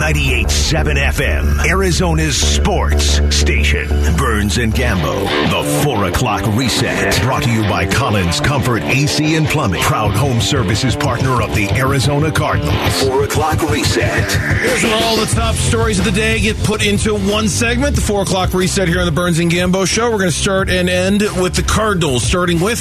98.7 FM, Arizona's sports station. Burns and Gambo, the 4 o'clock reset. Brought to you by Collins Comfort AC and Plumbing. Proud home services partner of the Arizona Cardinals. 4 o'clock reset. Here's where all the top stories of the day get put into one segment. The 4 o'clock reset here on the Burns and Gambo show. We're going to start and end with the Cardinals, starting with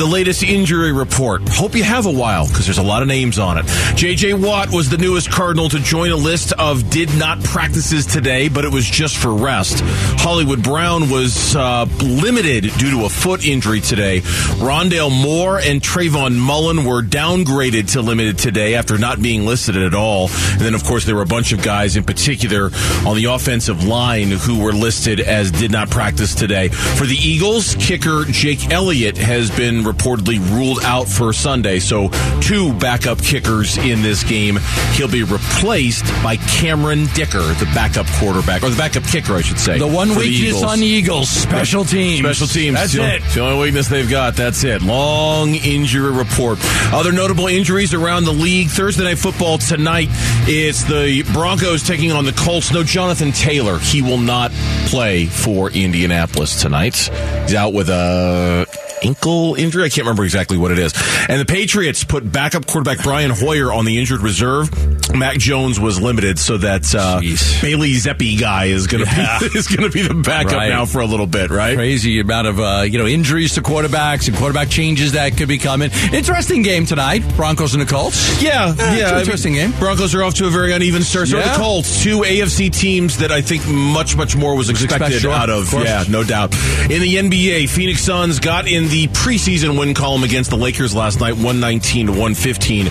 the latest injury report. Hope you have a while because there's a lot of names on it. J.J. Watt was the newest Cardinal to join a list of did not practices today, but it was just for rest. Hollywood Brown was uh, limited due to a foot injury today. Rondale Moore and Trayvon Mullen were downgraded to limited today after not being listed at all. And then, of course, there were a bunch of guys in particular on the offensive line who were listed as did not practice today. For the Eagles, kicker Jake Elliott has been reportedly ruled out for Sunday. So, two backup kickers in this game. He'll be replaced by Cameron Dicker, the backup quarterback, or the backup kicker, I should say. The one weakness Eagles. on the Eagles, special teams. Special teams. That's the, it. The only weakness they've got. That's it. Long injury report. Other notable injuries around the league. Thursday night football tonight. It's the Broncos taking on the Colts. No Jonathan Taylor. He will not play for Indianapolis tonight. He's out with a ankle injury. I can't remember exactly what it is. And the Patriots put backup quarterback Brian Hoyer on the injured reserve. Mac Jones was limited, so that uh, Bailey Zappe guy is going to Yeah. be is going to be the backup Right. now for a little bit, right? Crazy amount of uh, you know injuries to quarterbacks and quarterback changes that could be coming. Interesting game tonight, Broncos and the Colts. Yeah, yeah. I mean, interesting game. Broncos are off to a very uneven start. So Yeah. the Colts, two AFC teams that I think much, much more was expected expected, sure. out of. Of yeah, no doubt. In the NBA, Phoenix Suns got in the preseason win column against the Lakers last night, 119 to 115.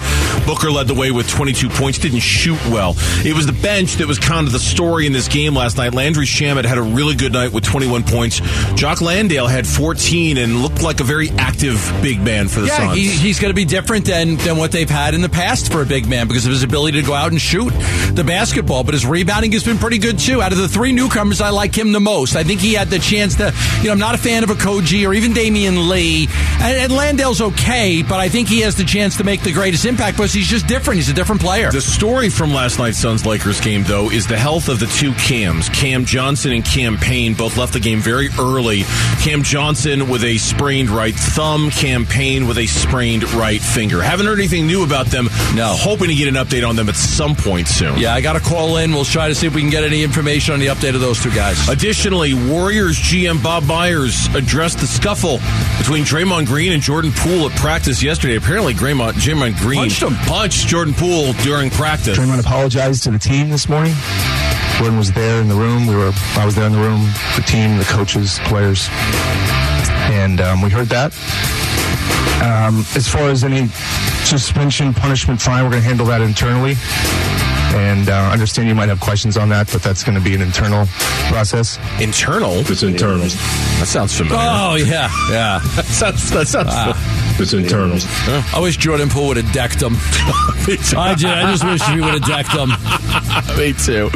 Booker led the way with 22 points, didn't shoot well. It was the bench that was kind of the story in this game last night. Landry Shamet had a really good night with 21 points. Jock Landale had 14 and looked like a very active big man for the Yeah, Suns. he, he's going to be different than, than what they've had in the past for a big man because of his ability to go out and shoot the basketball. But his rebounding has been pretty good too. Out of the three newcomers, I like him the most. I think he had the chance to, you know, I'm not a fan of Okogie or even Damian Lee. And, and Landale's okay, but I think he has the chance to make the greatest impact because he's just different. He's a different player. The story from last night's Suns Lakers game, though, is the health of the two Cams. Cam Johnson and Cam Payne both left the game very early. Cam Johnson with a sprained right thumb, Cam Payne with a sprained right finger. Haven't heard anything new about them. No. Hoping to get an update on them at some point soon. Yeah, I got to call in. We'll try to see if we can get any information on the update of those two guys. Additionally, Warriors GM Bob Myers addressed the scuffle between Draymond Green and Jordan Poole at practice yesterday. Apparently, Draymond, Draymond Green Punched him. punched Jordan Poole during practice. Draymond apologized to the team this morning. Jordan was there in the room. We were. I was there in the room. The team, the coaches, players, and um, we heard that. Um, as far as any suspension, punishment, fine, we're going to handle that internally. And uh, I understand you might have questions on that, but that's going to be an internal process. Internal? It's internal. That sounds familiar. Oh, yeah, yeah. That sounds, that sounds It's internal. I wish Jordan Poole would have decked him. I, ju- I just wish he would have decked him. Me too.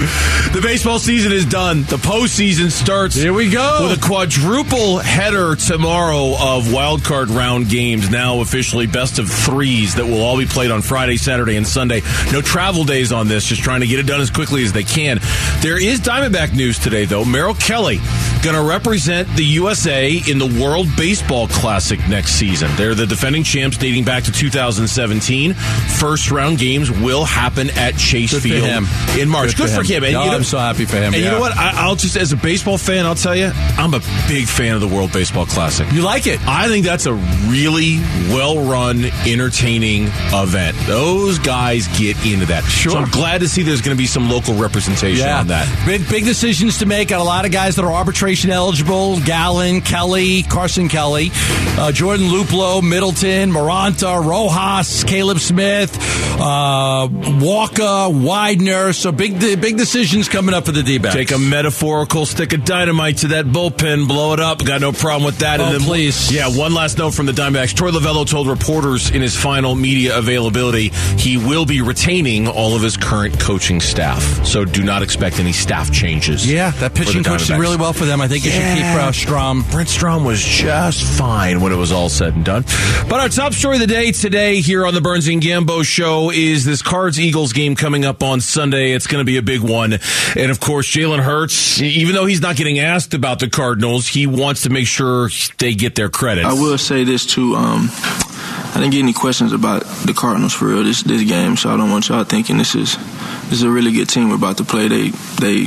The baseball season is done. The postseason starts. Here we go. With a quadruple header tomorrow of wild card round games, now officially best of threes that will all be played on Friday, Saturday, and Sunday. No travel days on this, just trying to get it done as quickly as they can. There is Diamondback news today, though. Merrill Kelly going to represent the USA in the World Baseball Classic next season. They're the defending champs dating back to 2017. First round games will happen at Chase Good Field him. in March. Good, for him. And No, you know- I'm so happy for him. and you know what? I, I'll just, as a baseball fan, I'll tell you, I'm a big fan of the World Baseball Classic. You like it? I think that's a really well run, entertaining event. Those guys get into that. Sure. So I'm glad to see there's going to be some local representation on that. Big big decisions to make. Got a lot of guys that are arbitration eligible. Gallen, Kelly, Carson Kelly, uh, Jordan Luplow, Middleton, Maranta, Rojas, Caleb Smith, uh, Walker, Widener. So big big decisions coming up for the D-backs. Take a metaphorical stick of dynamite to that bullpen, blow it up. Got no problem with that. Oh, please. Yeah, one last note from the Diamondbacks. Torey Lovullo told reporters in his final media availability he will be retaining all of his current coaching staff. So do not expect any staff changes. Yeah, that pitching coach did really well for them. I think you should keep uh, Strom. Brent Strom was just fine when it was all said and done. But our top story of the day today here on the Burns and Gambo show is this Cards Eagles game coming up on Sunday. It's going to be a big one. And of course, Jalen Hurts, even though he's not getting asked about the Cardinals, he wants to make sure they get their credit. I will say this too. Um, I didn't get any questions about the Cardinals for real this this game, so I don't want y'all thinking this is this is a really good team we're about to play. They they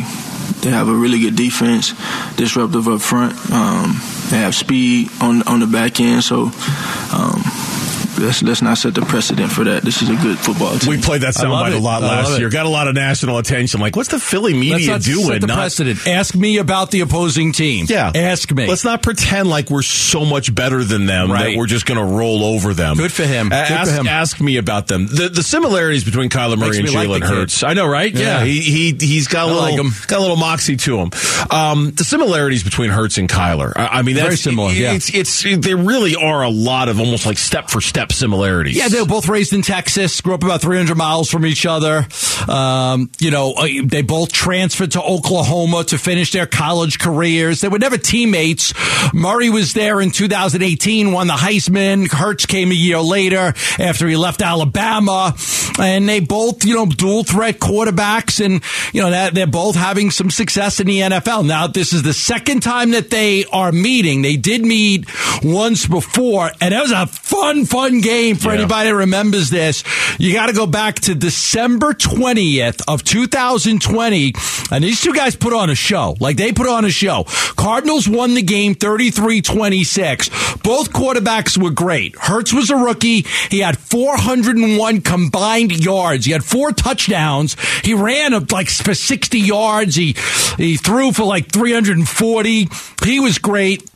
they have a really good defense, disruptive up front. Um, they have speed on on the back end, so. Um, let's let's not set the precedent for that. This is a good football team. We played that soundbite a lot last year. Got a lot of national attention. Like, what's the Philly media let's doing? Set the not, precedent. Ask me about the opposing team. Yeah, ask me. Let's not pretend like we're so much better than them right. that we're just going to roll over them. Good for him. Good ask, for him. ask me about them. The the similarities between Kyler Murray Makes and Jalen like Hurts. I know, right? Yeah, yeah. he he he's got a I little like got a little moxie to him. Um, the similarities between Hurts and Kyler. I, I mean, that's very similar. It, yeah. It's it's there really are a lot of almost like step for step similarities. Yeah, they were both raised in Texas, grew up about 300 miles from each other. Um, you know, uh, they both transferred to Oklahoma to finish their college careers. They were never teammates. Murray was there in 2018, won the Heisman. Hurts came a year later after he left Alabama. And they both, you know, dual threat quarterbacks and, you know, that they're both having some success in the NFL. Now, this is the second time that they are meeting. They did meet once before, and it was a fun, fun game for Yeah. anybody that remembers this. You got to go back to December 20th of 2020, and these two guys put on a show. Like, they put on a show. Cardinals won the game 33-26. Both quarterbacks were great. Hurts was a rookie. He had 401 combined yards. He had four touchdowns. He ran up like for 60 yards. He, he threw for like 340. He was great.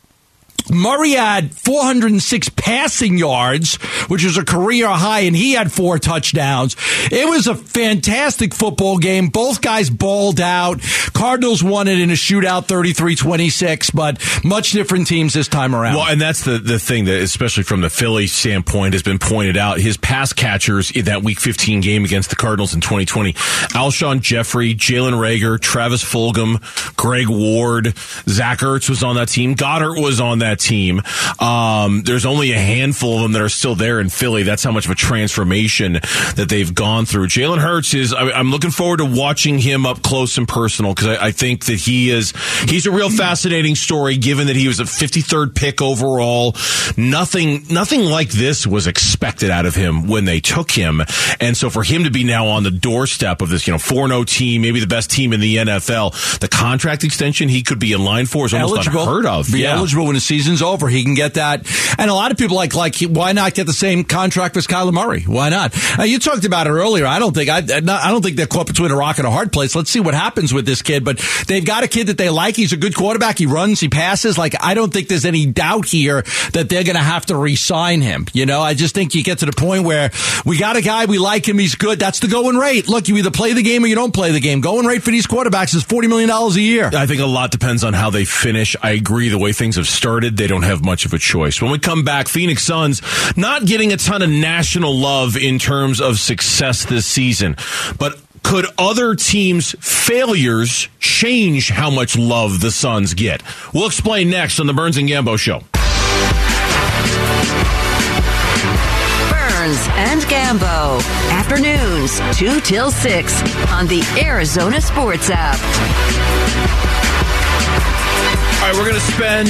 Murray had 406 passing yards, which was a career high, and he had four touchdowns. It was a fantastic football game. Both guys balled out. Cardinals won it in a shootout 33-26, but much different teams this time around. Well, and that's the, the thing that, especially from the Philly standpoint, has been pointed out. His pass catchers in that Week 15 game against the Cardinals in 2020, Alshon Jeffery, Jalen Reagor, Travis Fulgham, Greg Ward, Zach Ertz was on that team. Goedert was on that team. Um, there's only a handful of them that are still there in Philly. That's how much of a transformation that they've gone through. Jalen Hurts is, I, I'm looking forward to watching him up close and personal because I, I think that he is, he's a real fascinating story given that he was a 53rd pick overall. Nothing, nothing like this was expected out of him when they took him. And so for him to be now on the doorstep of this, you know, 4-0 team, maybe the best team in the NFL, the contract extension he could be in line for is almost eligible. unheard of. Be eligible when the season's over. He can get that. And a lot of people like, like, why not get the same contract as Kyler Murray? Why not? Uh, you talked about it earlier. I don't think, I, I don't think they're caught between a rock and a hard place. Let's see what happens with this kid. But they've got a kid that they like. He's a good quarterback. He runs, he passes. Like, I don't think there's any doubt here that they're going to have to re-sign him. You know, I just think you get to the point where we got a guy, we like him, he's good. That's the going rate. Look, you either play the game or you don't play the game. Going rate for these quarterbacks is $40 million a year. I think a lot depends on how they finish. I agree. The way things have started, they don't have much of a choice. When we come back, Phoenix Suns not getting a ton of national love in terms of success this season, but could other teams' failures change how much love the Suns get? We'll explain next on the Burns and Gambo Show. Burns and Gambo. Afternoons, 2 till 6 on the Arizona Sports app. All right, we're going to spend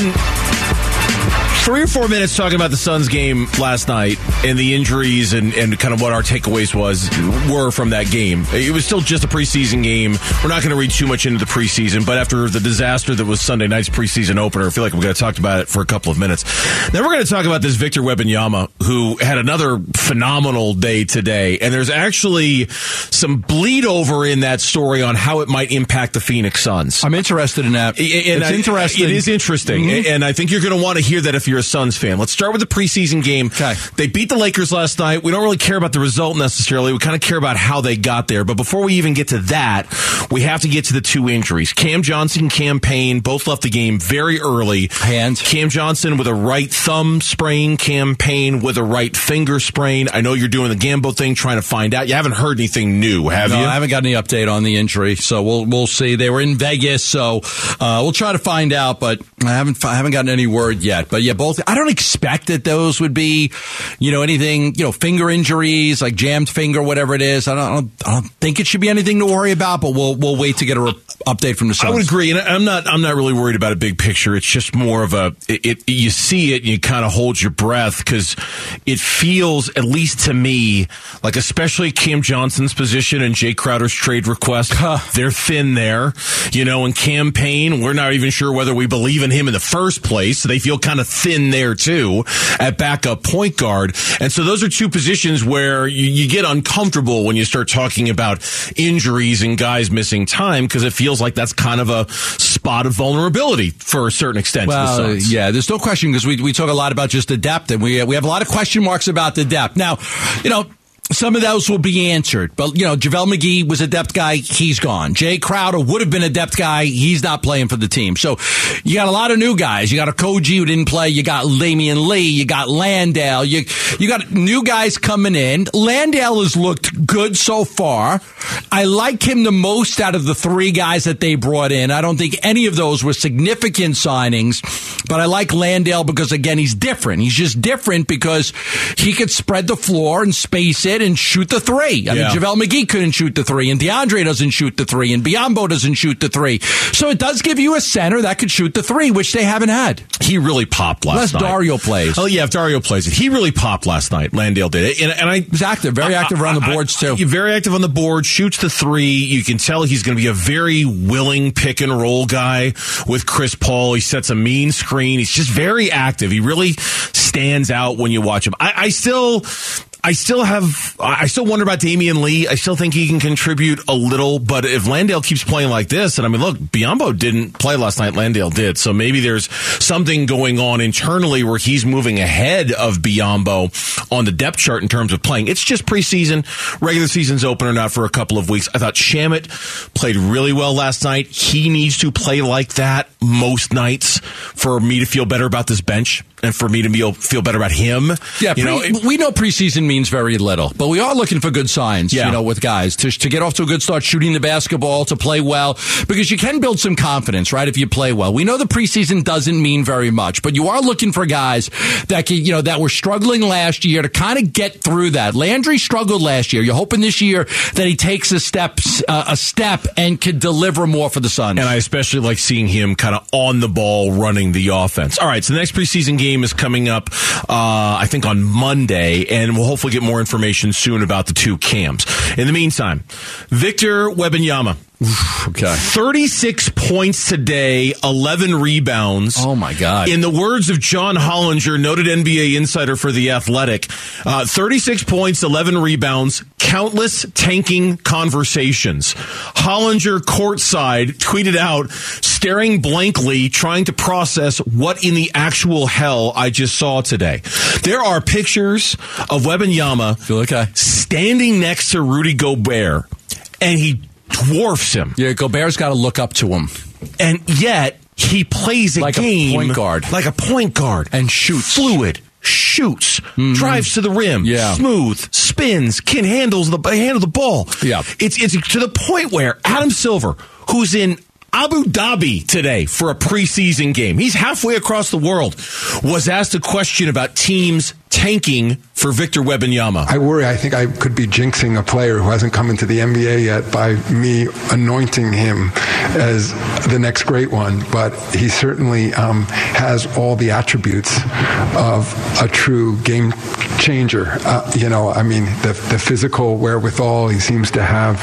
three or four minutes talking about the Suns game last night and the injuries and, and kind of what our takeaways was were from that game. It was still just a preseason game. We're not going to read too much into the preseason, but after the disaster that was Sunday night's preseason opener, I feel like we're going to talk about it for a couple of minutes. Then we're going to talk about this Victor Wembanyama, who had another phenomenal day today. And there's actually some bleed over in that story on how it might impact the Phoenix Suns. I'm interested in that. And it's I- interesting. It is interesting, Mhm. and I think you're going to want to hear that if you're a Suns fan. Let's start with the preseason game. Okay. They beat the Lakers last night. We don't really care about the result necessarily. We kind of care about how they got there. But before we even get to that, we have to get to the two injuries. Cam Johnson, Cam Payne, both left the game very early. Hand. Cam Johnson with a right thumb sprain, Cam Payne with a right finger sprain. I know you're doing the Gambo thing, trying to find out. You haven't heard anything new, have No, you? I haven't got any update on the injury, so we'll we'll see. They were in Vegas, so uh, we'll try to find out. But I haven't I haven't gotten any word yet, but yeah, both. I don't expect that those would be, you know, anything, you know, finger injuries like jammed finger, whatever it is. I don't, I don't, I don't think it should be anything to worry about, but we'll we'll wait to get a re- update from the Suns. I would agree, and I'm not. I'm not really worried about a big picture. It's just more of a. It, it you see it, and you kind of hold your breath because it feels, at least to me, like especially Cam Johnson's position and Jae Crowder's trade request. they're thin there, you know. And Cam Payne. We're not even sure whether we believe in him in the first place. So they feel kind of thin there too at backup point guard, and so those are two positions where you, you get uncomfortable when you start talking about injuries and guys missing time because it feels like that's kind of a spot of vulnerability for a certain extent. to the Well, yeah, there's no question because we, we talk a lot about just the depth, and we we have a lot of question marks about the depth. Now, you know. Some of those will be answered, but you know, JaVale McGee was a depth guy. He's gone. Jae Crowder would have been a depth guy. He's not playing for the team. So you got a lot of new guys. You got Okogie who didn't play. You got Damian Lee. You got Landale. You, you got new guys coming in. Landale has looked good so far. I like him the most out of the three guys that they brought in. I don't think any of those were significant signings, but I like Landale because again, he's different. He's just different because he could spread the floor and space it and shoot the three. I Yeah. mean, JaVale McGee couldn't shoot the three and DeAndre doesn't shoot the three and Biyombo doesn't shoot the three. So it does give you a center that could shoot the three, which they haven't had. he really popped last Unless night. Dario plays. Oh yeah, if Dario plays it, he really popped last night. Landale did it, and, and I He's active, very active around the I- boards too. I- very active on the board, shoots the three. You can tell he's going to be a very willing pick and roll guy with Chris Paul. He sets a mean screen. He's just very active. He really stands out when you watch him. I, I still. I still have, I still wonder about Damian Lee. I still think he can contribute a little, but if Landale keeps playing like this, and I mean, look, Biyombo didn't play last night, Landale did. So maybe there's something going on internally where he's moving ahead of Biyombo on the depth chart in terms of playing. It's just preseason, regular season's open or not for a couple of weeks. I thought Shamet played really well last night. He needs to play like that most nights for me to feel better about this bench and for me to feel, feel better about him. Yeah, you pre- know, it- we know preseason means very little, but we are looking for good signs, Yeah. you know, with guys to, to get off to a good start, shooting the basketball, to play well, because you can build some confidence, right? If you play well, we know the preseason doesn't mean very much, but you are looking for guys that can, you know, that were struggling last year to kind of get through that. Landry struggled last year. You're hoping this year that he takes a steps, uh, a step and can deliver more for the Suns. And I especially like seeing him kind of on the ball running the offense. All right, so the next preseason game is coming up, uh, I think on Monday, and we'll hopefully get more information soon about the two Cams. In the meantime, Victor Wembanyama. Okay. 36 points today, 11 rebounds. Oh, my God. In the words of John Hollinger, noted NBA insider for The Athletic, uh, 36 points, 11 rebounds, countless tanking conversations. Hollinger courtside tweeted out, staring blankly, trying to process what in the actual hell I just saw today. There are pictures of Wembanyama Feel okay? standing next to Rudy Gobert, and he dwarfs him Yeah, Gobert's got to look up to him. and yet he plays a Like a game point guard. like a point guard, And shoots. fluid, shoots, mm-hmm. drives to the rim, Yeah. smooth, spins, can handles the handle the ball. Yeah. it's it's to the point where Adam Silver, who's in Abu Dhabi today for a preseason game. He's halfway across the world. Was asked a question about teams tanking for Victor Wembanyama. I worry. I think I could be jinxing a player who hasn't come into the NBA yet by me anointing him as the next great one. But he certainly um, has all the attributes of a true game changer. Uh, you know, I mean, the, the physical wherewithal. He seems to have,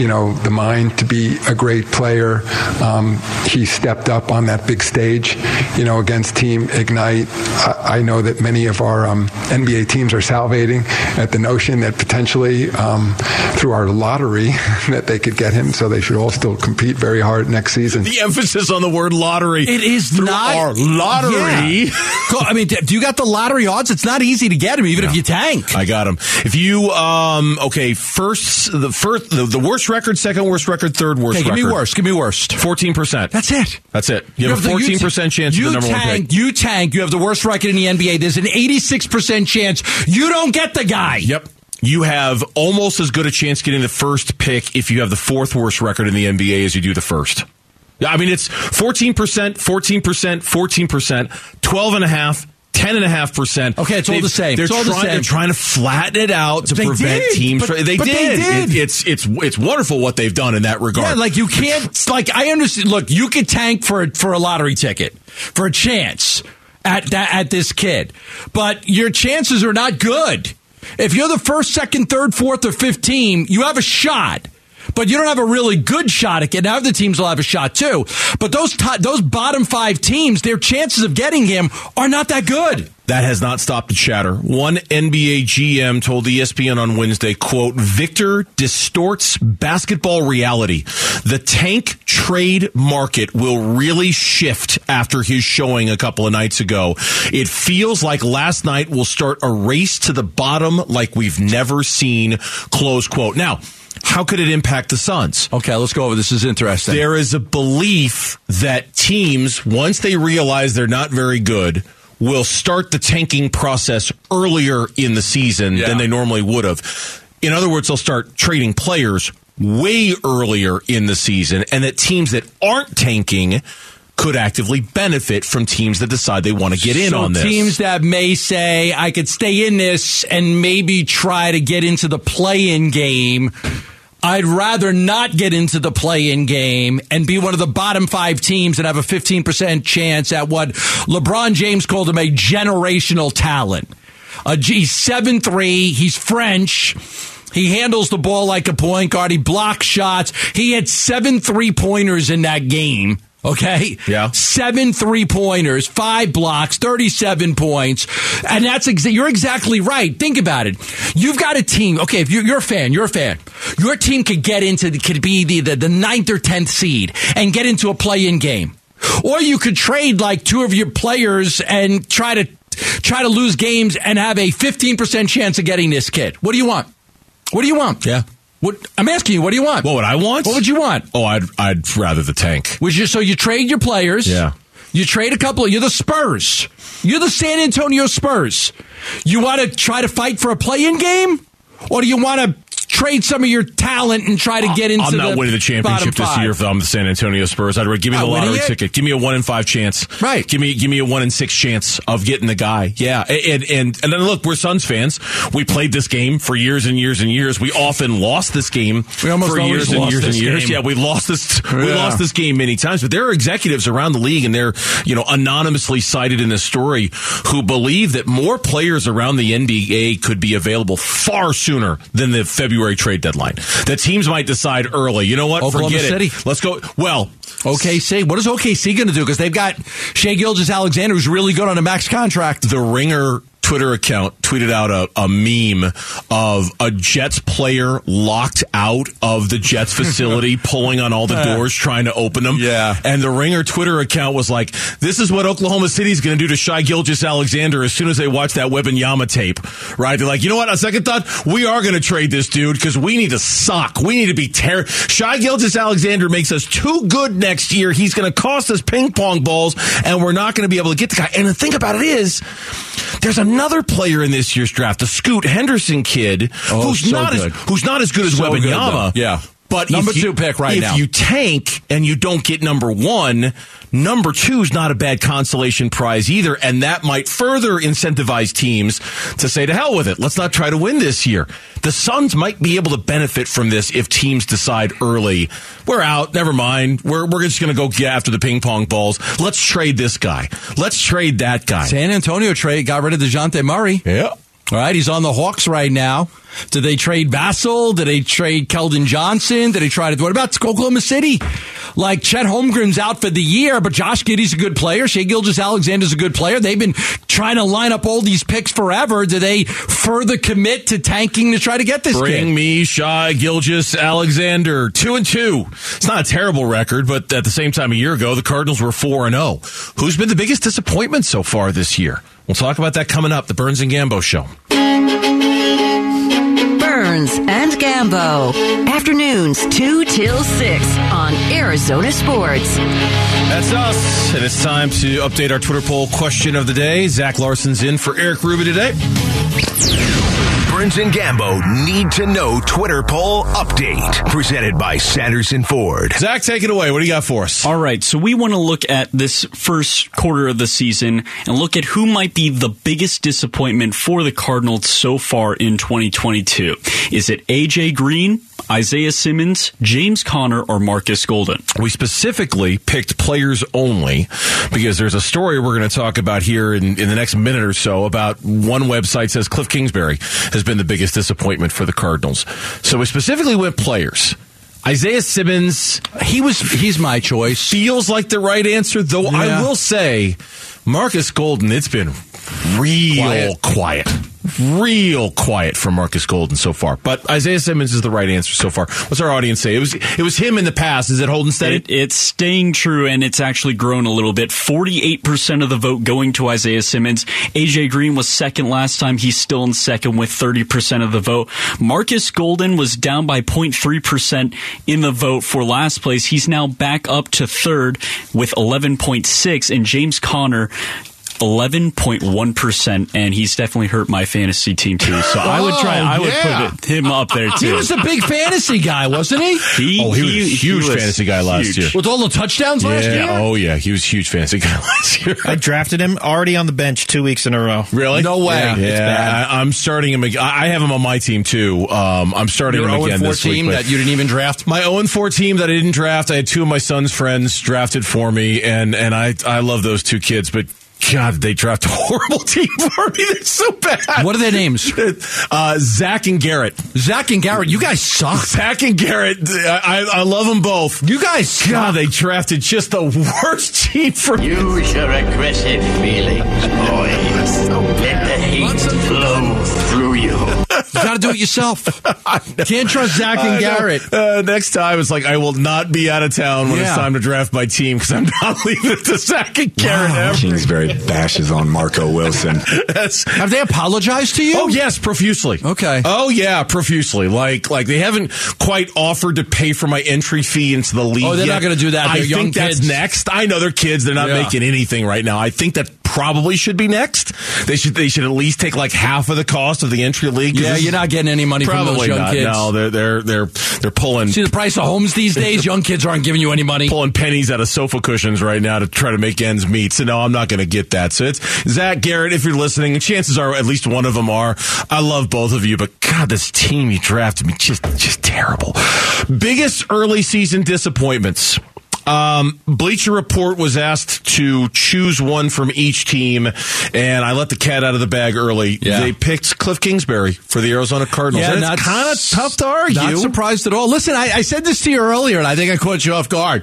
you know, the mind to be a great player. Um, he stepped up on that big stage, you know, against Team Ignite. I, I know that many of our um, NBA teams are salivating at the notion that potentially um, through our lottery that they could get him. So they should all still compete very hard next season. the emphasis on the word lottery. It is Through not our lottery. Yeah. I mean, do you got the lottery odds? It's not easy to get him, even if you tank. I got him. If you um okay, first the first the, the worst record, second worst record, third worst Okay, give record. me worst. Give me worst. Fourteen percent. That's it. That's it. You, have, a fourteen percent chance you of the number tank, one pick. You tank. You have the worst record in the NBA. There's an 86% chance you don't get the guy. Yep. You have almost as good a chance getting the first pick if you have the fourth worst record in the NBA as you do the first. I mean, it's 14%, 14%, 14%, 12 and a half, ten and a half percent. Okay, it's all They've- the same. They're It's all trying, the same. They're trying to flatten it out to They prevent did, teams. but- from- they, but they did. did. It- it's it's it's wonderful what they've done in that regard. Yeah, like you can't. Like I understand. Look, you could tank for for a lottery ticket for a chance at that at this kid, but your chances are not good. If you're the first, second, third, fourth, or fifth team, you have a shot. But you don't have a really good shot at getting. Now other teams will have a shot too. But those to- those bottom five teams, their chances of getting him are not that good. That has not stopped the chatter. One NBA GM told ESPN on Wednesday, quote, Victor distorts basketball reality. The tank trade market will really shift after his showing a couple of nights ago. It feels like last night will start a race to the bottom like we've never seen, close quote. Now, how could it impact the Suns? Okay, let's go over. This is interesting. There is a belief that teams, once they realize they're not very good, will start the tanking process earlier in the season Yeah. than they normally would have. In other words, they'll start trading players way earlier in the season, and that teams that aren't tanking could actively benefit from teams that decide they want to get in so on this. Teams that may say, I could stay in this and maybe try to get into the play in game. I'd rather not get into the play in game and be one of the bottom five teams and have a 15% chance at what LeBron James called him a generational talent. Uh, he's 7 3. He's French. He handles the ball like a point guard. He blocks shots. He had seven three pointers in that game. Okay. Yeah. Seven three pointers, five blocks, 37 points. And that's, exa- you're exactly right. Think about it. You've got a team. Okay. If you're, you're a fan, you're a fan. Your team could get into, the, could be the, the, the ninth or 10th seed and get into a play in game. Or you could trade like two of your players and try to, try to lose games and have a 15% chance of getting this kid. What do you want? What do you want? Yeah. What, I'm asking you, what do you want? What would I want? What would you want? Oh, I'd, I'd rather the tank. Would you, so you trade your players. Yeah. You trade a couple. You're the Spurs. You're the San Antonio Spurs. You want to try to fight for a play-in game, or do you want to trade some of your talent and try to get into? I'm not the winning the championship this year if I'm the San Antonio Spurs. I'd rather give me the lottery ticket. Give me a one in five chance. Right. Give me give me a one in six chance of getting the guy. Yeah. And and and then look, we're Suns fans. We played this game for years and years and years. We often lost this game We almost for years and years and years. game. Yeah, we lost this. We Yeah. lost this game many times. But there are executives around the league, and they're you know anonymously cited in this story who believe that more players around the NBA could be available far sooner than the February trade deadline. The teams might decide early. You know what? Oklahoma Forget City. it. Let's go. Well, OKC. What is OKC going to do? Because they've got Shai Gilgeous Alexander, who's really good on a max contract. the Ringer Twitter account tweeted out a, a meme of a Jets player locked out of the Jets facility, pulling on all the uh. doors, trying to open them. Yeah. And the Ringer Twitter account was like, "This is what Oklahoma City's going to do to Shai Gilgeous Alexander as soon as they watch that Wembanyama tape." Right? They're like, "You know what? On second thought, we are going to trade this dude because we need to suck. We need to be ter- Shai Gilgeous Alexander makes us too good next year. He's going to cost us ping pong balls, and we're not going to be able to get the guy." And the thing about it is. There's another player in this year's draft, the Scoot Henderson kid, Oh, who's so not good. as who's not as good as So Wembanyama. though. Yeah. But Number if you- two pick right if now. you tank and you don't get number one, number two is not a bad consolation prize either, and that might further incentivize teams to say to hell with it. Let's not try to win this year. The Suns might be able to benefit from this if teams decide early, we're out, never mind. We're we're just going to go get after the ping pong balls. Let's trade this guy. Let's trade that guy. San Antonio trade got rid of Dejounte Murray. Yeah. All right, he's on the Hawks right now. Did they trade Vassell? Did they trade Keldon Johnson? Did they try to? What about Oklahoma City? Like Chet Holmgren's out for the year, but Josh Giddey's a good player. Shai Gilgeous Alexander's a good player. They've been trying to line up all these picks forever. Do they further commit to tanking to try to get this Bring kid? me Shai Gilgeous Alexander. Two and two. It's not a terrible record, but at the same time a year ago, the Cardinals were four and zero. Who's been the biggest disappointment so far this year? We'll talk about that coming up. The Burns and Gambo Show. Burns and Gambo. Afternoons 2 till 6 on Arizona Sports. That's us, and it's time to update our Twitter poll question of the day. Zach Larson's in for Eric Ruby today. Burns and Gambo need to know Twitter poll update. Presented by Sanderson Ford. Zach, take it away. What do you got for us? All right, so we want to look at this first quarter of the season and look at who might be the biggest disappointment for the Cardinals so far in 2022. Is it AJ Green, Isaiah Simmons, James Conner, or Marcus Golden? We specifically picked players only because there's a story we're going to talk about here in, in the next minute or so about one website says Kliff Kingsbury has been the biggest disappointment for the Cardinals. So we specifically went players. Isaiah Simmons, he was he's my choice. Feels like the right answer, though Yeah. I will say Marcus Golden, it's been real quiet. Real quiet for Marcus Golden so far. But Isaiah Simmons is the right answer so far. What's our audience say? It was it was him in the past. Is it holding steady? It, it's staying true, and it's actually grown a little bit. 48% of the vote going to Isaiah Simmons. AJ Green was second last time. He's still in second with 30% of the vote. Marcus Golden was down by 0.3% in the vote for last place. He's now back up to third with 11.6, and James Conner. 11.1%, and he's definitely hurt my fantasy team too. So I would try, I would yeah. put it, him up there too. He was a big fantasy guy, wasn't he? He- oh, he, was a huge was fantasy guy last huge. year. With all the touchdowns last year. Oh yeah, he was a huge fantasy guy last year. I drafted him already on the bench two weeks in a row. Really? No way. Yeah, It's bad. I, I'm starting him. ag- I I have him on my team too. Um, I'm starting Your him 0 again 4 this team week. that you didn't even draft. my 0 4 team that I didn't draft. I had two of my son's friends drafted for me, and and I I love those two kids, but. God, they draft a horrible team for me. They're so bad. What are their names? Uh, Zach and Garrett. Zach and Garrett, you guys suck. Zach and Garrett. I, I, I love them both. You guys God, they drafted just the worst team for me. Use your aggressive feelings, boys. Let the hate flow through you. You got to do it yourself. Can't trust Zach and I. Garrett. Uh, next time, it's like I will not be out of town when it's Yeah. time to draft my team because I'm not leaving it to Zach and Garrett ever. Kingsbury bashes on Marco Wilson. That's- Have they apologized to you? Oh yes, profusely. Okay. Oh yeah, profusely. Like like they haven't quite offered to pay for my entry fee into the league. Oh, they're yet. not gonna do that. I They're young think that's kids. next. I know they're kids. They're not Yeah. making anything right now. I think that probably should be next. They should they should at least take like half of the cost of the entry league. Yeah, you're not getting any money from those young not. kids. No, they're they're they're they're pulling See the price of homes these days? Young kids aren't giving you any money. pulling pennies out of sofa cushions right now to try to make ends meet. So no, I'm not going to get that. So it's Zach Garrett. If you're listening, chances are at least one of them are. I love both of you, but God, this team you drafted me just just terrible. Biggest early season disappointments. Um, Bleacher Report was asked to choose one from each team, and I let the cat out of the bag early. Yeah. They picked Kliff Kingsbury for the Arizona Cardinals. and not it's kind of tough to argue. Not surprised at all. Listen, I, I said this to you earlier, and I think I caught you off guard.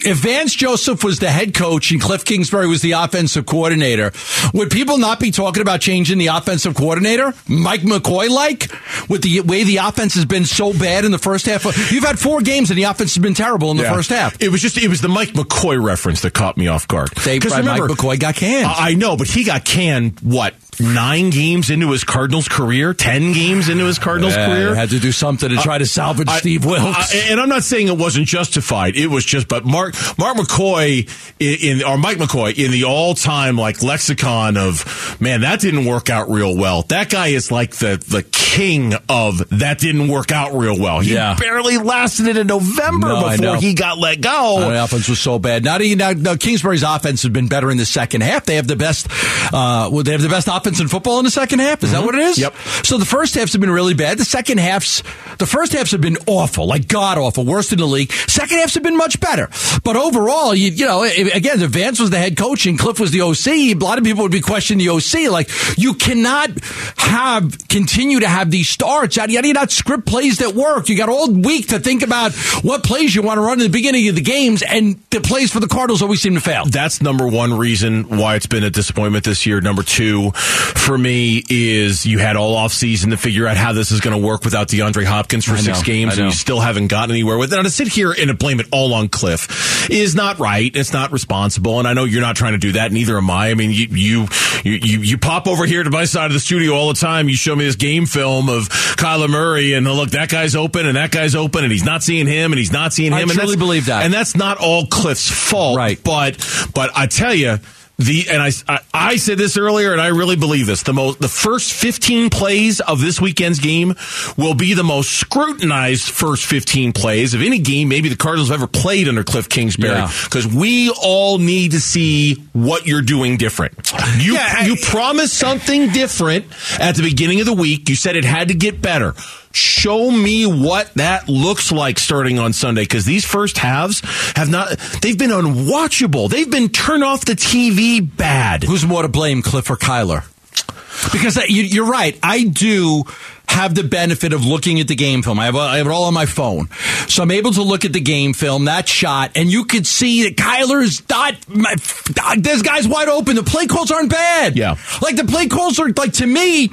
If Vance Joseph was the head coach and Kliff Kingsbury was the offensive coordinator, would people not be talking about changing the offensive coordinator? Mike McCoy like? With the way the offense has been so bad in the first half? You've had four games and the offense has been terrible in the Yeah. first half. It was just it was the Mike McCoy reference that caught me off guard. Because Mike remember, McCoy got canned. I know, but he got canned. What nine games into his Cardinals career? Ten games into his Cardinals Yeah, career? had to do something to try to salvage I- Steve Wilks. I- and I'm not saying it wasn't justified. It was just, but Mark Mark McCoy in, in or Mike McCoy in the all time like lexicon of man that didn't work out real well. That guy is like the the king of that didn't work out real well. He Yeah. barely lasted it in November No, before he got let go. Oh, the offense was so bad. Even now, now, Kingsbury's offense has been better in the second half. They have the best. Uh, they have the best offense in football in the second half. Is that what it is? Mm-hmm. Yep. So the first halves have been really bad. The second halves, the first halves have been awful, like god awful, worst in the league. Second halves have been much better. But overall, you, you know, again, if Vance was the head coach and Kliff was the OC, a lot of people would be questioning the OC. Like you cannot have continue to have these starts. How do you how do you not script plays that work? You got all week to think about what plays you want to run in the beginning of the games, and the plays for the Cardinals always seem to fail. That's number one reason why it's been a disappointment this year. Number two, for me, is you had all off season to figure out how this is going to work without DeAndre Hopkins for I six know, games, and you still haven't gotten anywhere with it. Now to sit here and to blame it all on Kliff is not right. It's not responsible, and I know you're not trying to do that. Neither am I. I mean, you you you you, pop over here to my side of the studio all the time. You show me this game film of Kyler Murray, and oh, look, that guy's open, and that guy's open, and he's not seeing him, and he's not seeing him. I and truly believe that. and that's not all Kliff's fault, Right. But but I tell you, The and I, I I said this earlier, and I really believe this. The most the first 15 plays of this weekend's game will be the most scrutinized first 15 plays of any game. Maybe the Cardinals have ever played under Kliff Kingsbury Yeah. because we all need to see what you're doing different. You you promised something different at the beginning of the week. You said it had to get better. Show me what that looks like starting on Sunday because these first halves have not, they've been unwatchable. They've been turn off the TV bad. Who's more to blame, Kliff or Kyler? Because uh, you, you're right. I do have the benefit of looking at the game film. I have, I have it all on my phone. So I'm able to look at the game film, that shot, and you could see that Kyler's not, this guy's wide open. The play calls aren't bad. Yeah. Like the play calls are, like to me,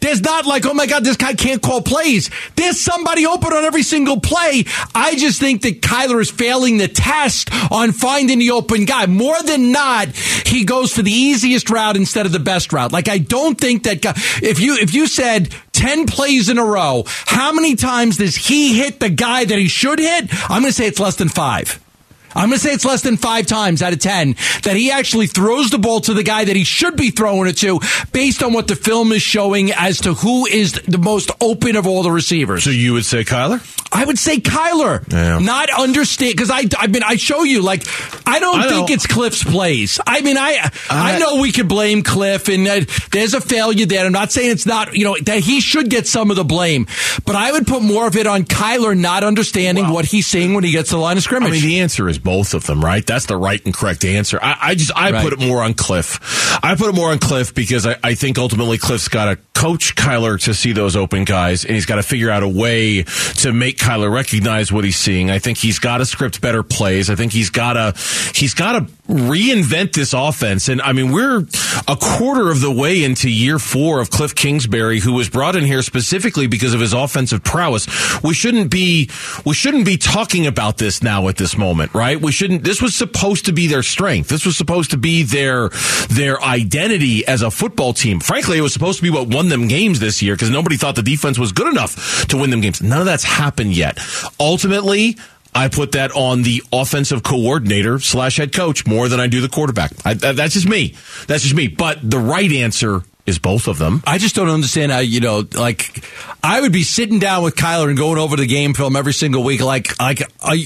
there's not like, oh my God, this guy can't call plays. There's somebody open on every single play. I just think that Kyler is failing the test on finding the open guy. More than not, he goes for the easiest route instead of the best route. Like I don't think that guy, if you if you said 10 plays in a row, how many times does he hit the guy that he should hit? I'm going to say it's less than 5. I'm going to say it's less than five times out of 10 that he actually throws the ball to the guy that he should be throwing it to based on what the film is showing as to who is the most open of all the receivers. So you would say Kyler? I would say Kyler. Yeah. Not understand because I I mean I show you like I don't I think know. it's Kliff's plays. I mean I I, I- know we could blame Kliff and uh, there's a failure there. I'm not saying it's not you know that he should get some of the blame, but I would put more of it on Kyler not understanding what he's seeing when he gets to the line of scrimmage. I mean, the answer is both of them, right? That's the right and correct answer. I, I just, I Right. put it more on Kliff. I put it more on Kliff because I, I think ultimately Kliff's got to coach Kyler to see those open guys, and he's got to figure out a way to make Kyler recognize what he's seeing. I think he's got to script better plays. I think he's got to, he's got to reinvent this offense. And I mean, we're a quarter of the way into year four of Kliff Kingsbury, who was brought in here specifically because of his offensive prowess. We shouldn't be, we shouldn't be talking about this now at this moment, right? We shouldn't, this was supposed to be their strength. This was supposed to be their, their identity as a football team. Frankly, it was supposed to be what won them games this year because nobody thought the defense was good enough to win them games. None of that's happened yet. Ultimately, I put that on the offensive coordinator slash head coach more than I do the quarterback. I, that's just me. That's just me. But the right answer is both of them. I just don't understand how you know, like, I would be sitting down with Kyler and going over the game film every single week, like, like,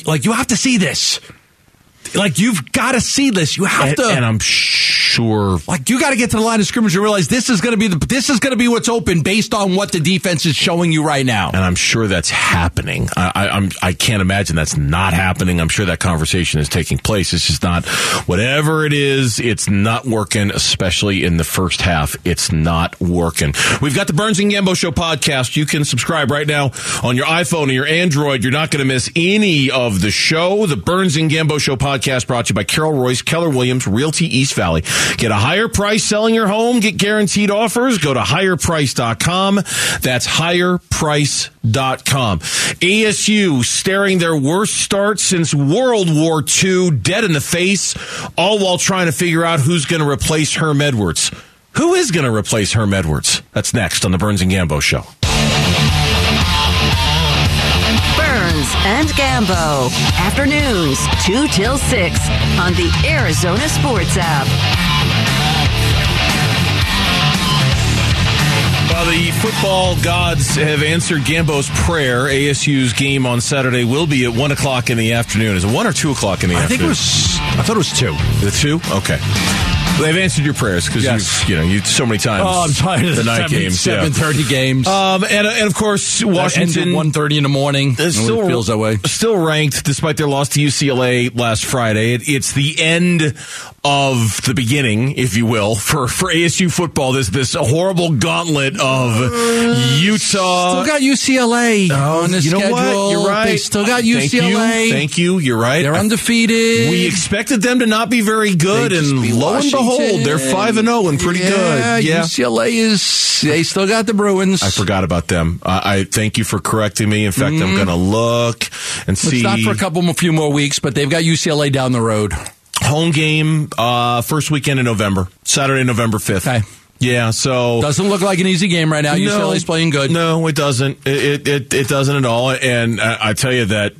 like you have to see this. Like you've got to see this. You have And, to. and I'm sure like you got to get to the line of scrimmage and realize this is going to be the this is going to be what's open based on what the defense is showing you right now. and I'm sure that's happening. I, I, I'm I can't imagine that's not happening. I'm sure that conversation is taking place. It's just not whatever it is. It's not working, especially in the first half. It's not working. We've got the Burns and Gambo Show podcast. You can subscribe right now on your iPhone or your Android. You're not going to miss any of the show. The Burns and Gambo Show podcast brought to you by Carol Royse, Keller Williams, Realty East Valley. Get a higher price selling your home. Get guaranteed offers. Go to higherprice.com. That's higherprice.com. ASU staring their worst start since World War II dead in the face, all while trying to figure out who's going to replace Herm Edwards. Who is going to replace Herm Edwards? That's next on the Burns and Gambo Show. Burns and Gambo. Afternoons, 2 till 6 on the Arizona Sports app. Well, the football gods have answered Gambo's prayer. ASU's game on Saturday will be at 1 o'clock in the afternoon. Is it 1 or 2 o'clock in the afternoon? I think it was. I thought it was two. The 2? Okay. They've answered your prayers because Yes. you've, you know, you so many times. Oh, I'm tired of the the night seven, games. Seven yeah. thirty games. Um, and, and of course, Washington one thirty in the morning. still feels that way. Still ranked despite their loss to UCLA last Friday. It, it's the end of the beginning, if you will, for, for ASU football. This this horrible gauntlet of Utah. Still got UCLA oh, on the you know schedule. what? You're right. They still got Thank you. UCLA. Thank you. You're right. They're undefeated. we expected them to not be very good, and lo and behold, they're five and zero and pretty yeah, good. Yeah, UCLA is. They still got the Bruins. I forgot about them. I, I thank you for correcting me. In fact, I'm mm-hmm. going to look and see. It's not for a couple a few more weeks, but they've got UCLA down the road. Home game uh, first weekend in November, Saturday, November fifth. Okay. Yeah, so Doesn't look like an easy game right now. UCLA's playing good. No, it doesn't. It it, it doesn't at all. And I, I tell you that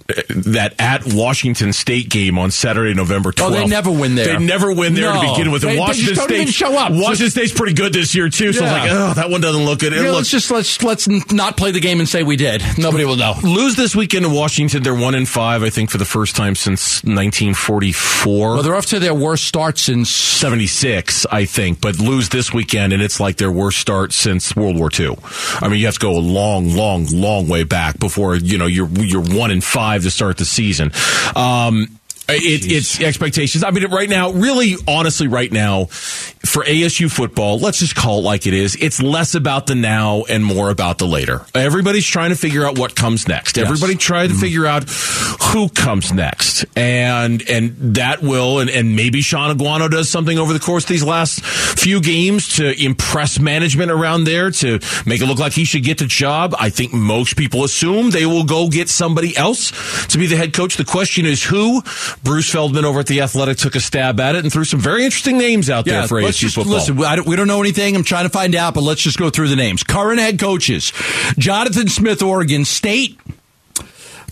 that at Washington State game on Saturday, November 12th. Oh, they never win there. They never win there No. to begin with. And They- Washington State even show up. Washington State's pretty good this year too. So I was like, oh, that one doesn't look good. It Yeah, looks let's just let's let's not play the game and say we did. Nobody will know. lose this weekend to Washington. They're one in five, I think, for the first time since 1944. Well, they're off to their worst start since 76, I think, but lose this weekend, and it's like their worst start since World War II. I mean, you have to go a long, long, long way back before you know you're you're one in five to start the season. Um, Uh, it, it's expectations. I mean, right now, really, honestly, right now, for ASU football, let's just call it like it is. It's less about the now and more about the later. Everybody's trying to figure out what comes next. Everybody trying to mm-hmm. figure out who comes next, and and that will and, and maybe Shaun Aguano does something over the course of these last few games to impress management around there to make it look like he should get the job. I think most people assume they will go get somebody else to be the head coach. The question is who. Bruce Feldman over at the Athletic took a stab at it and threw some very interesting names out there for ASU just, football. Listen, I don't, we don't know anything. I'm trying to find out, but let's just go through the names. Current head coaches: Jonathan Smith, Oregon State;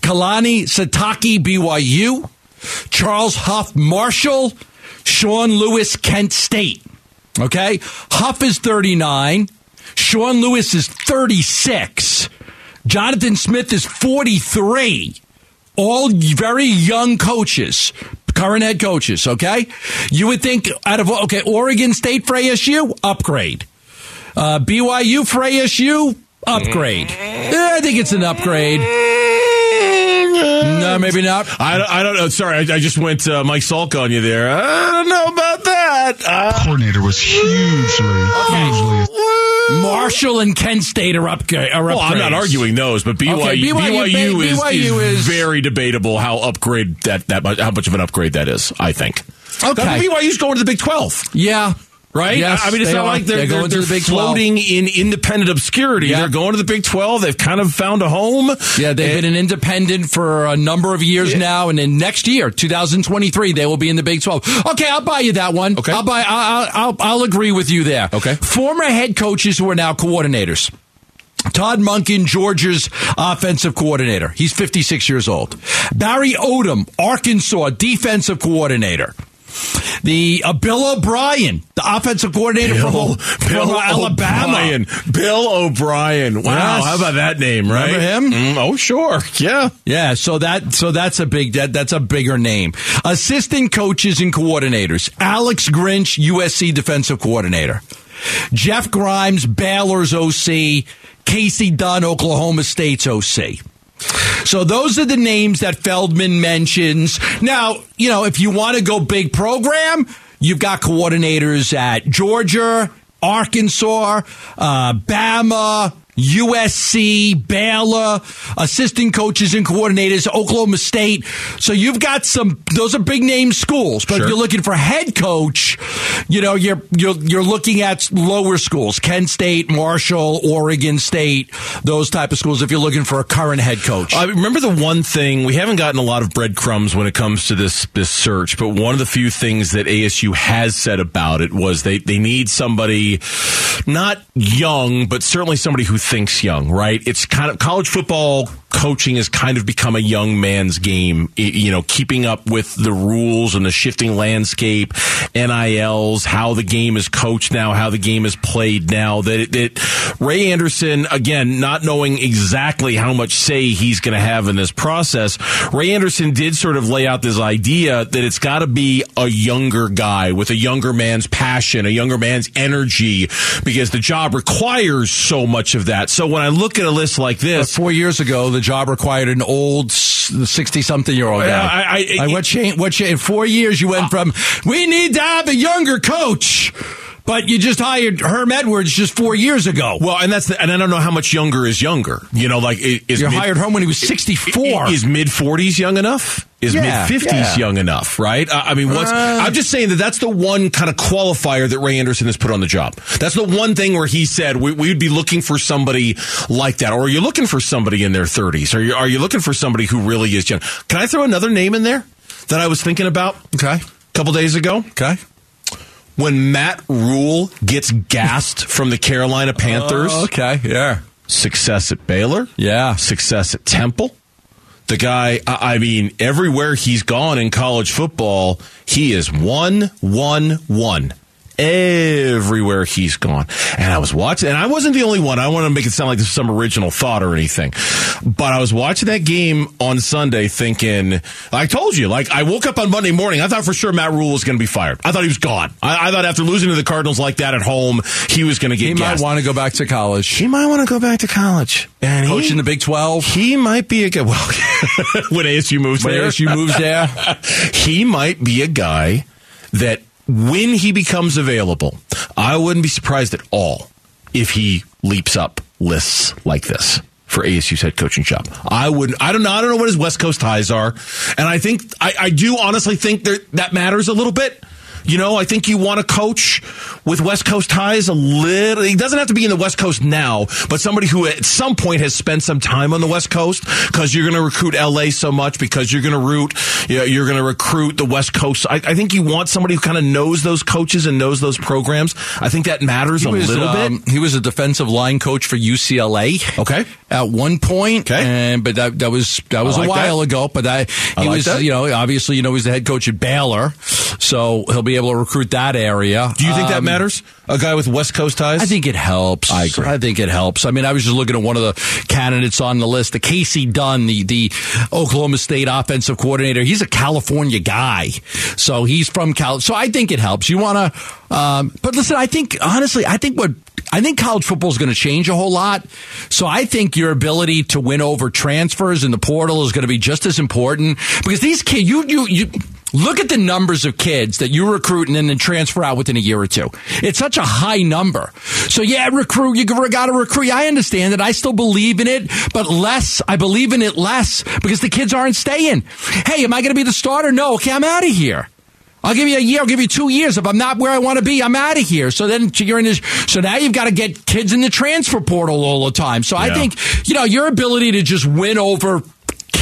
Kalani Sitake, BYU; Charles Huff, Marshall; Sean Lewis, Kent State. Okay, Huff is 39. Sean Lewis is 36. Jonathan Smith is 43 all very young coaches, current head coaches, okay? You would think out of, okay, Oregon State for ASU, upgrade. Uh, BYU for ASU, upgrade. Eh, I think it's an upgrade. No, maybe not. I, don't- I don't know. Sorry, I, I just went uh, Mike Salk on you there. I don't know about that. Uh, Coordinator was hugely, hugely. Marshall and Kent State are up. Uh, are well, I'm not arguing those, but BYU, Okay, BYU BYU, is, BYU is, is- very debatable how upgrade that that much, how much of an upgrade that is. I think. Okay. Now, BYU's going to the Big Twelve. Yeah. Right? Yes, I mean, it's not are. like they're, They're they're, going they're the Big 12. floating in independent obscurity. Yeah. They're going to the Big 12. They've kind of found a home. Yeah, they've And- been an independent for a number of years now, and then next year, 2023, they will be in the Big 12. Okay, I'll buy you that one. Okay. I'll buy. I'll, I'll, I'll agree with you there. Okay. Former head coaches who are now coordinators. Todd Monken, Georgia's offensive coordinator. He's 56 years old. Barry Odom, Arkansas defensive coordinator. The uh, Bill O'Brien, the offensive coordinator Bill, from, Bill from Alabama. O'Brien. Bill O'Brien. Wow, Yes. how about that name, right? Remember him? Mm, oh, sure. Yeah. Yeah, so that so that's a big that that's a bigger name. Assistant coaches and coordinators: Alex Grinch, USC defensive coordinator; Jeff Grimes, Baylor's OC; Kasey Dunn, Oklahoma State's OC. So those are the names that Feldman mentions. Now, you know, if you want to go big program, you've got coordinators at Georgia, Arkansas, uh, Bama, USC, Baylor, assistant coaches and coordinators, Oklahoma State. So you've got some; those are big name schools. But Sure. if you're looking for head coach, you know you're you're you're looking at lower schools: Kent State, Marshall, Oregon State, those type of schools. If you're looking for a current head coach, I remember the one thing we haven't gotten a lot of breadcrumbs when it comes to this this search, but one of the few things that ASU has said about it was they they need somebody not young, but certainly somebody who thinks young. Right? It's kind of college football coaching has kind of become a young man's game. You know, keeping up with the rules and the shifting landscape, NILs, how the game is coached now, how the game is played now. That, it, Ray Anderson, again, not knowing exactly how much say he's going to have in this process, Ray Anderson did sort of lay out this idea that it's got to be a younger guy with a younger man's passion, a younger man's energy, because the job requires so much of that. So when I look at a list like this, four years ago, the job required an old sixty-something-year-old guy. Yeah, I- I- Like, what change? What change? In four years, you went uh, from we need to have a younger coach, but you just hired Herm Edwards just four years ago. Well, and that's the, and I don't know how much younger is younger. You know, like is You mid- hired Herm when he was 64. Is mid forties young enough? Is Yeah, mid fifties yeah. young enough? Right? I I mean, what's, Uh, I'm just saying that that's the one kind of qualifier that Ray Anderson has put on the job. That's the one thing where he said we, we'd be looking for somebody like that, or are you looking for somebody in their thirties? Are you are you looking for somebody who really is young? Can I throw another name in there that I was thinking about? Okay. A couple days ago. Okay. When Matt Rhule gets gassed from the Carolina Panthers. Oh, okay, yeah. Success at Baylor. Yeah. Success at Temple. The guy, I I mean, everywhere he's gone in college football, he is one, one, one. Everywhere he's gone. And I was watching, and I wasn't the only one. I want to make it sound like this is some original thought or anything. But I was watching that game on Sunday thinking, I told you, like, I woke up on Monday morning. I thought for sure Matt Rhule was going to be fired. I thought he was gone. I, I thought after losing to the Cardinals like that at home, he was going to get He might want to go back to college. He might want to go back to college. And Coach he, in the Big 12. he might be a good. Well, when ASU moves When there, ASU moves there. he might be a guy that when he becomes available, I wouldn't be surprised at all if he leaps up lists like this for ASU's head coaching job. I wouldn't. I don't know. I don't know what his West Coast ties are, and I think I, I do honestly think that that matters a little bit. You know, I think you want to coach with West Coast ties a little. He doesn't have to be in the West Coast now, but somebody who at some point has spent some time on the West Coast because you're going to recruit LA so much because you're going to root, you know, you're going to recruit the West Coast. I, I think you want somebody who kind of knows those coaches and knows those programs. I think that matters He a was, little um, bit. He was a defensive line coach for UCLA. Okay. At one point, Okay. and but that that was that was like a while that. ago. But I he like was, that. you know, obviously, you know, he's the head coach at Baylor, so he'll be able to recruit that area. Do you think that Um, matters? A guy with West Coast ties? I think it helps. I agree. I think it helps. I mean, I was just looking at one of the candidates on the list, the Kasey Dunn, the, the Oklahoma State offensive coordinator. He's a California guy. So he's from Cal. So I think it helps. You want to, um, but listen, I think, honestly, I think what, I think college football is going to change a whole lot. So I think your ability to win over transfers in the portal is going to be just as important because these kids, you, you, you, Look at the numbers of kids that you recruit and then transfer out within a year or two. It's such a high number. So yeah, recruit, you got to recruit. I understand that. I still believe in it, but less, I believe in it less because the kids aren't staying. Hey, am I going to be the starter? No. Okay, I'm out of here. I'll give you a year. I'll give you two years. If I'm not where I want to be, I'm out of here. So then you're in this. So now you've got to get kids in the transfer portal all the time. So I think, you know, your ability to just win over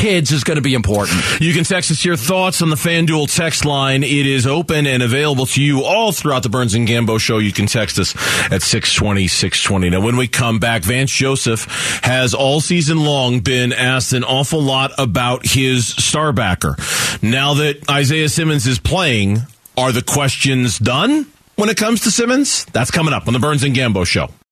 kids is going to be important. You can text us your thoughts on the FanDuel text line. It is open and available to you all throughout the Burns and Gambo show. You can text us at 620, 620. Now, when we come back, Vance Joseph has all season long been asked an awful lot about his star backer. Now that Isaiah Simmons is playing, are the questions done when it comes to Simmons? That's coming up on the Burns and Gambo show.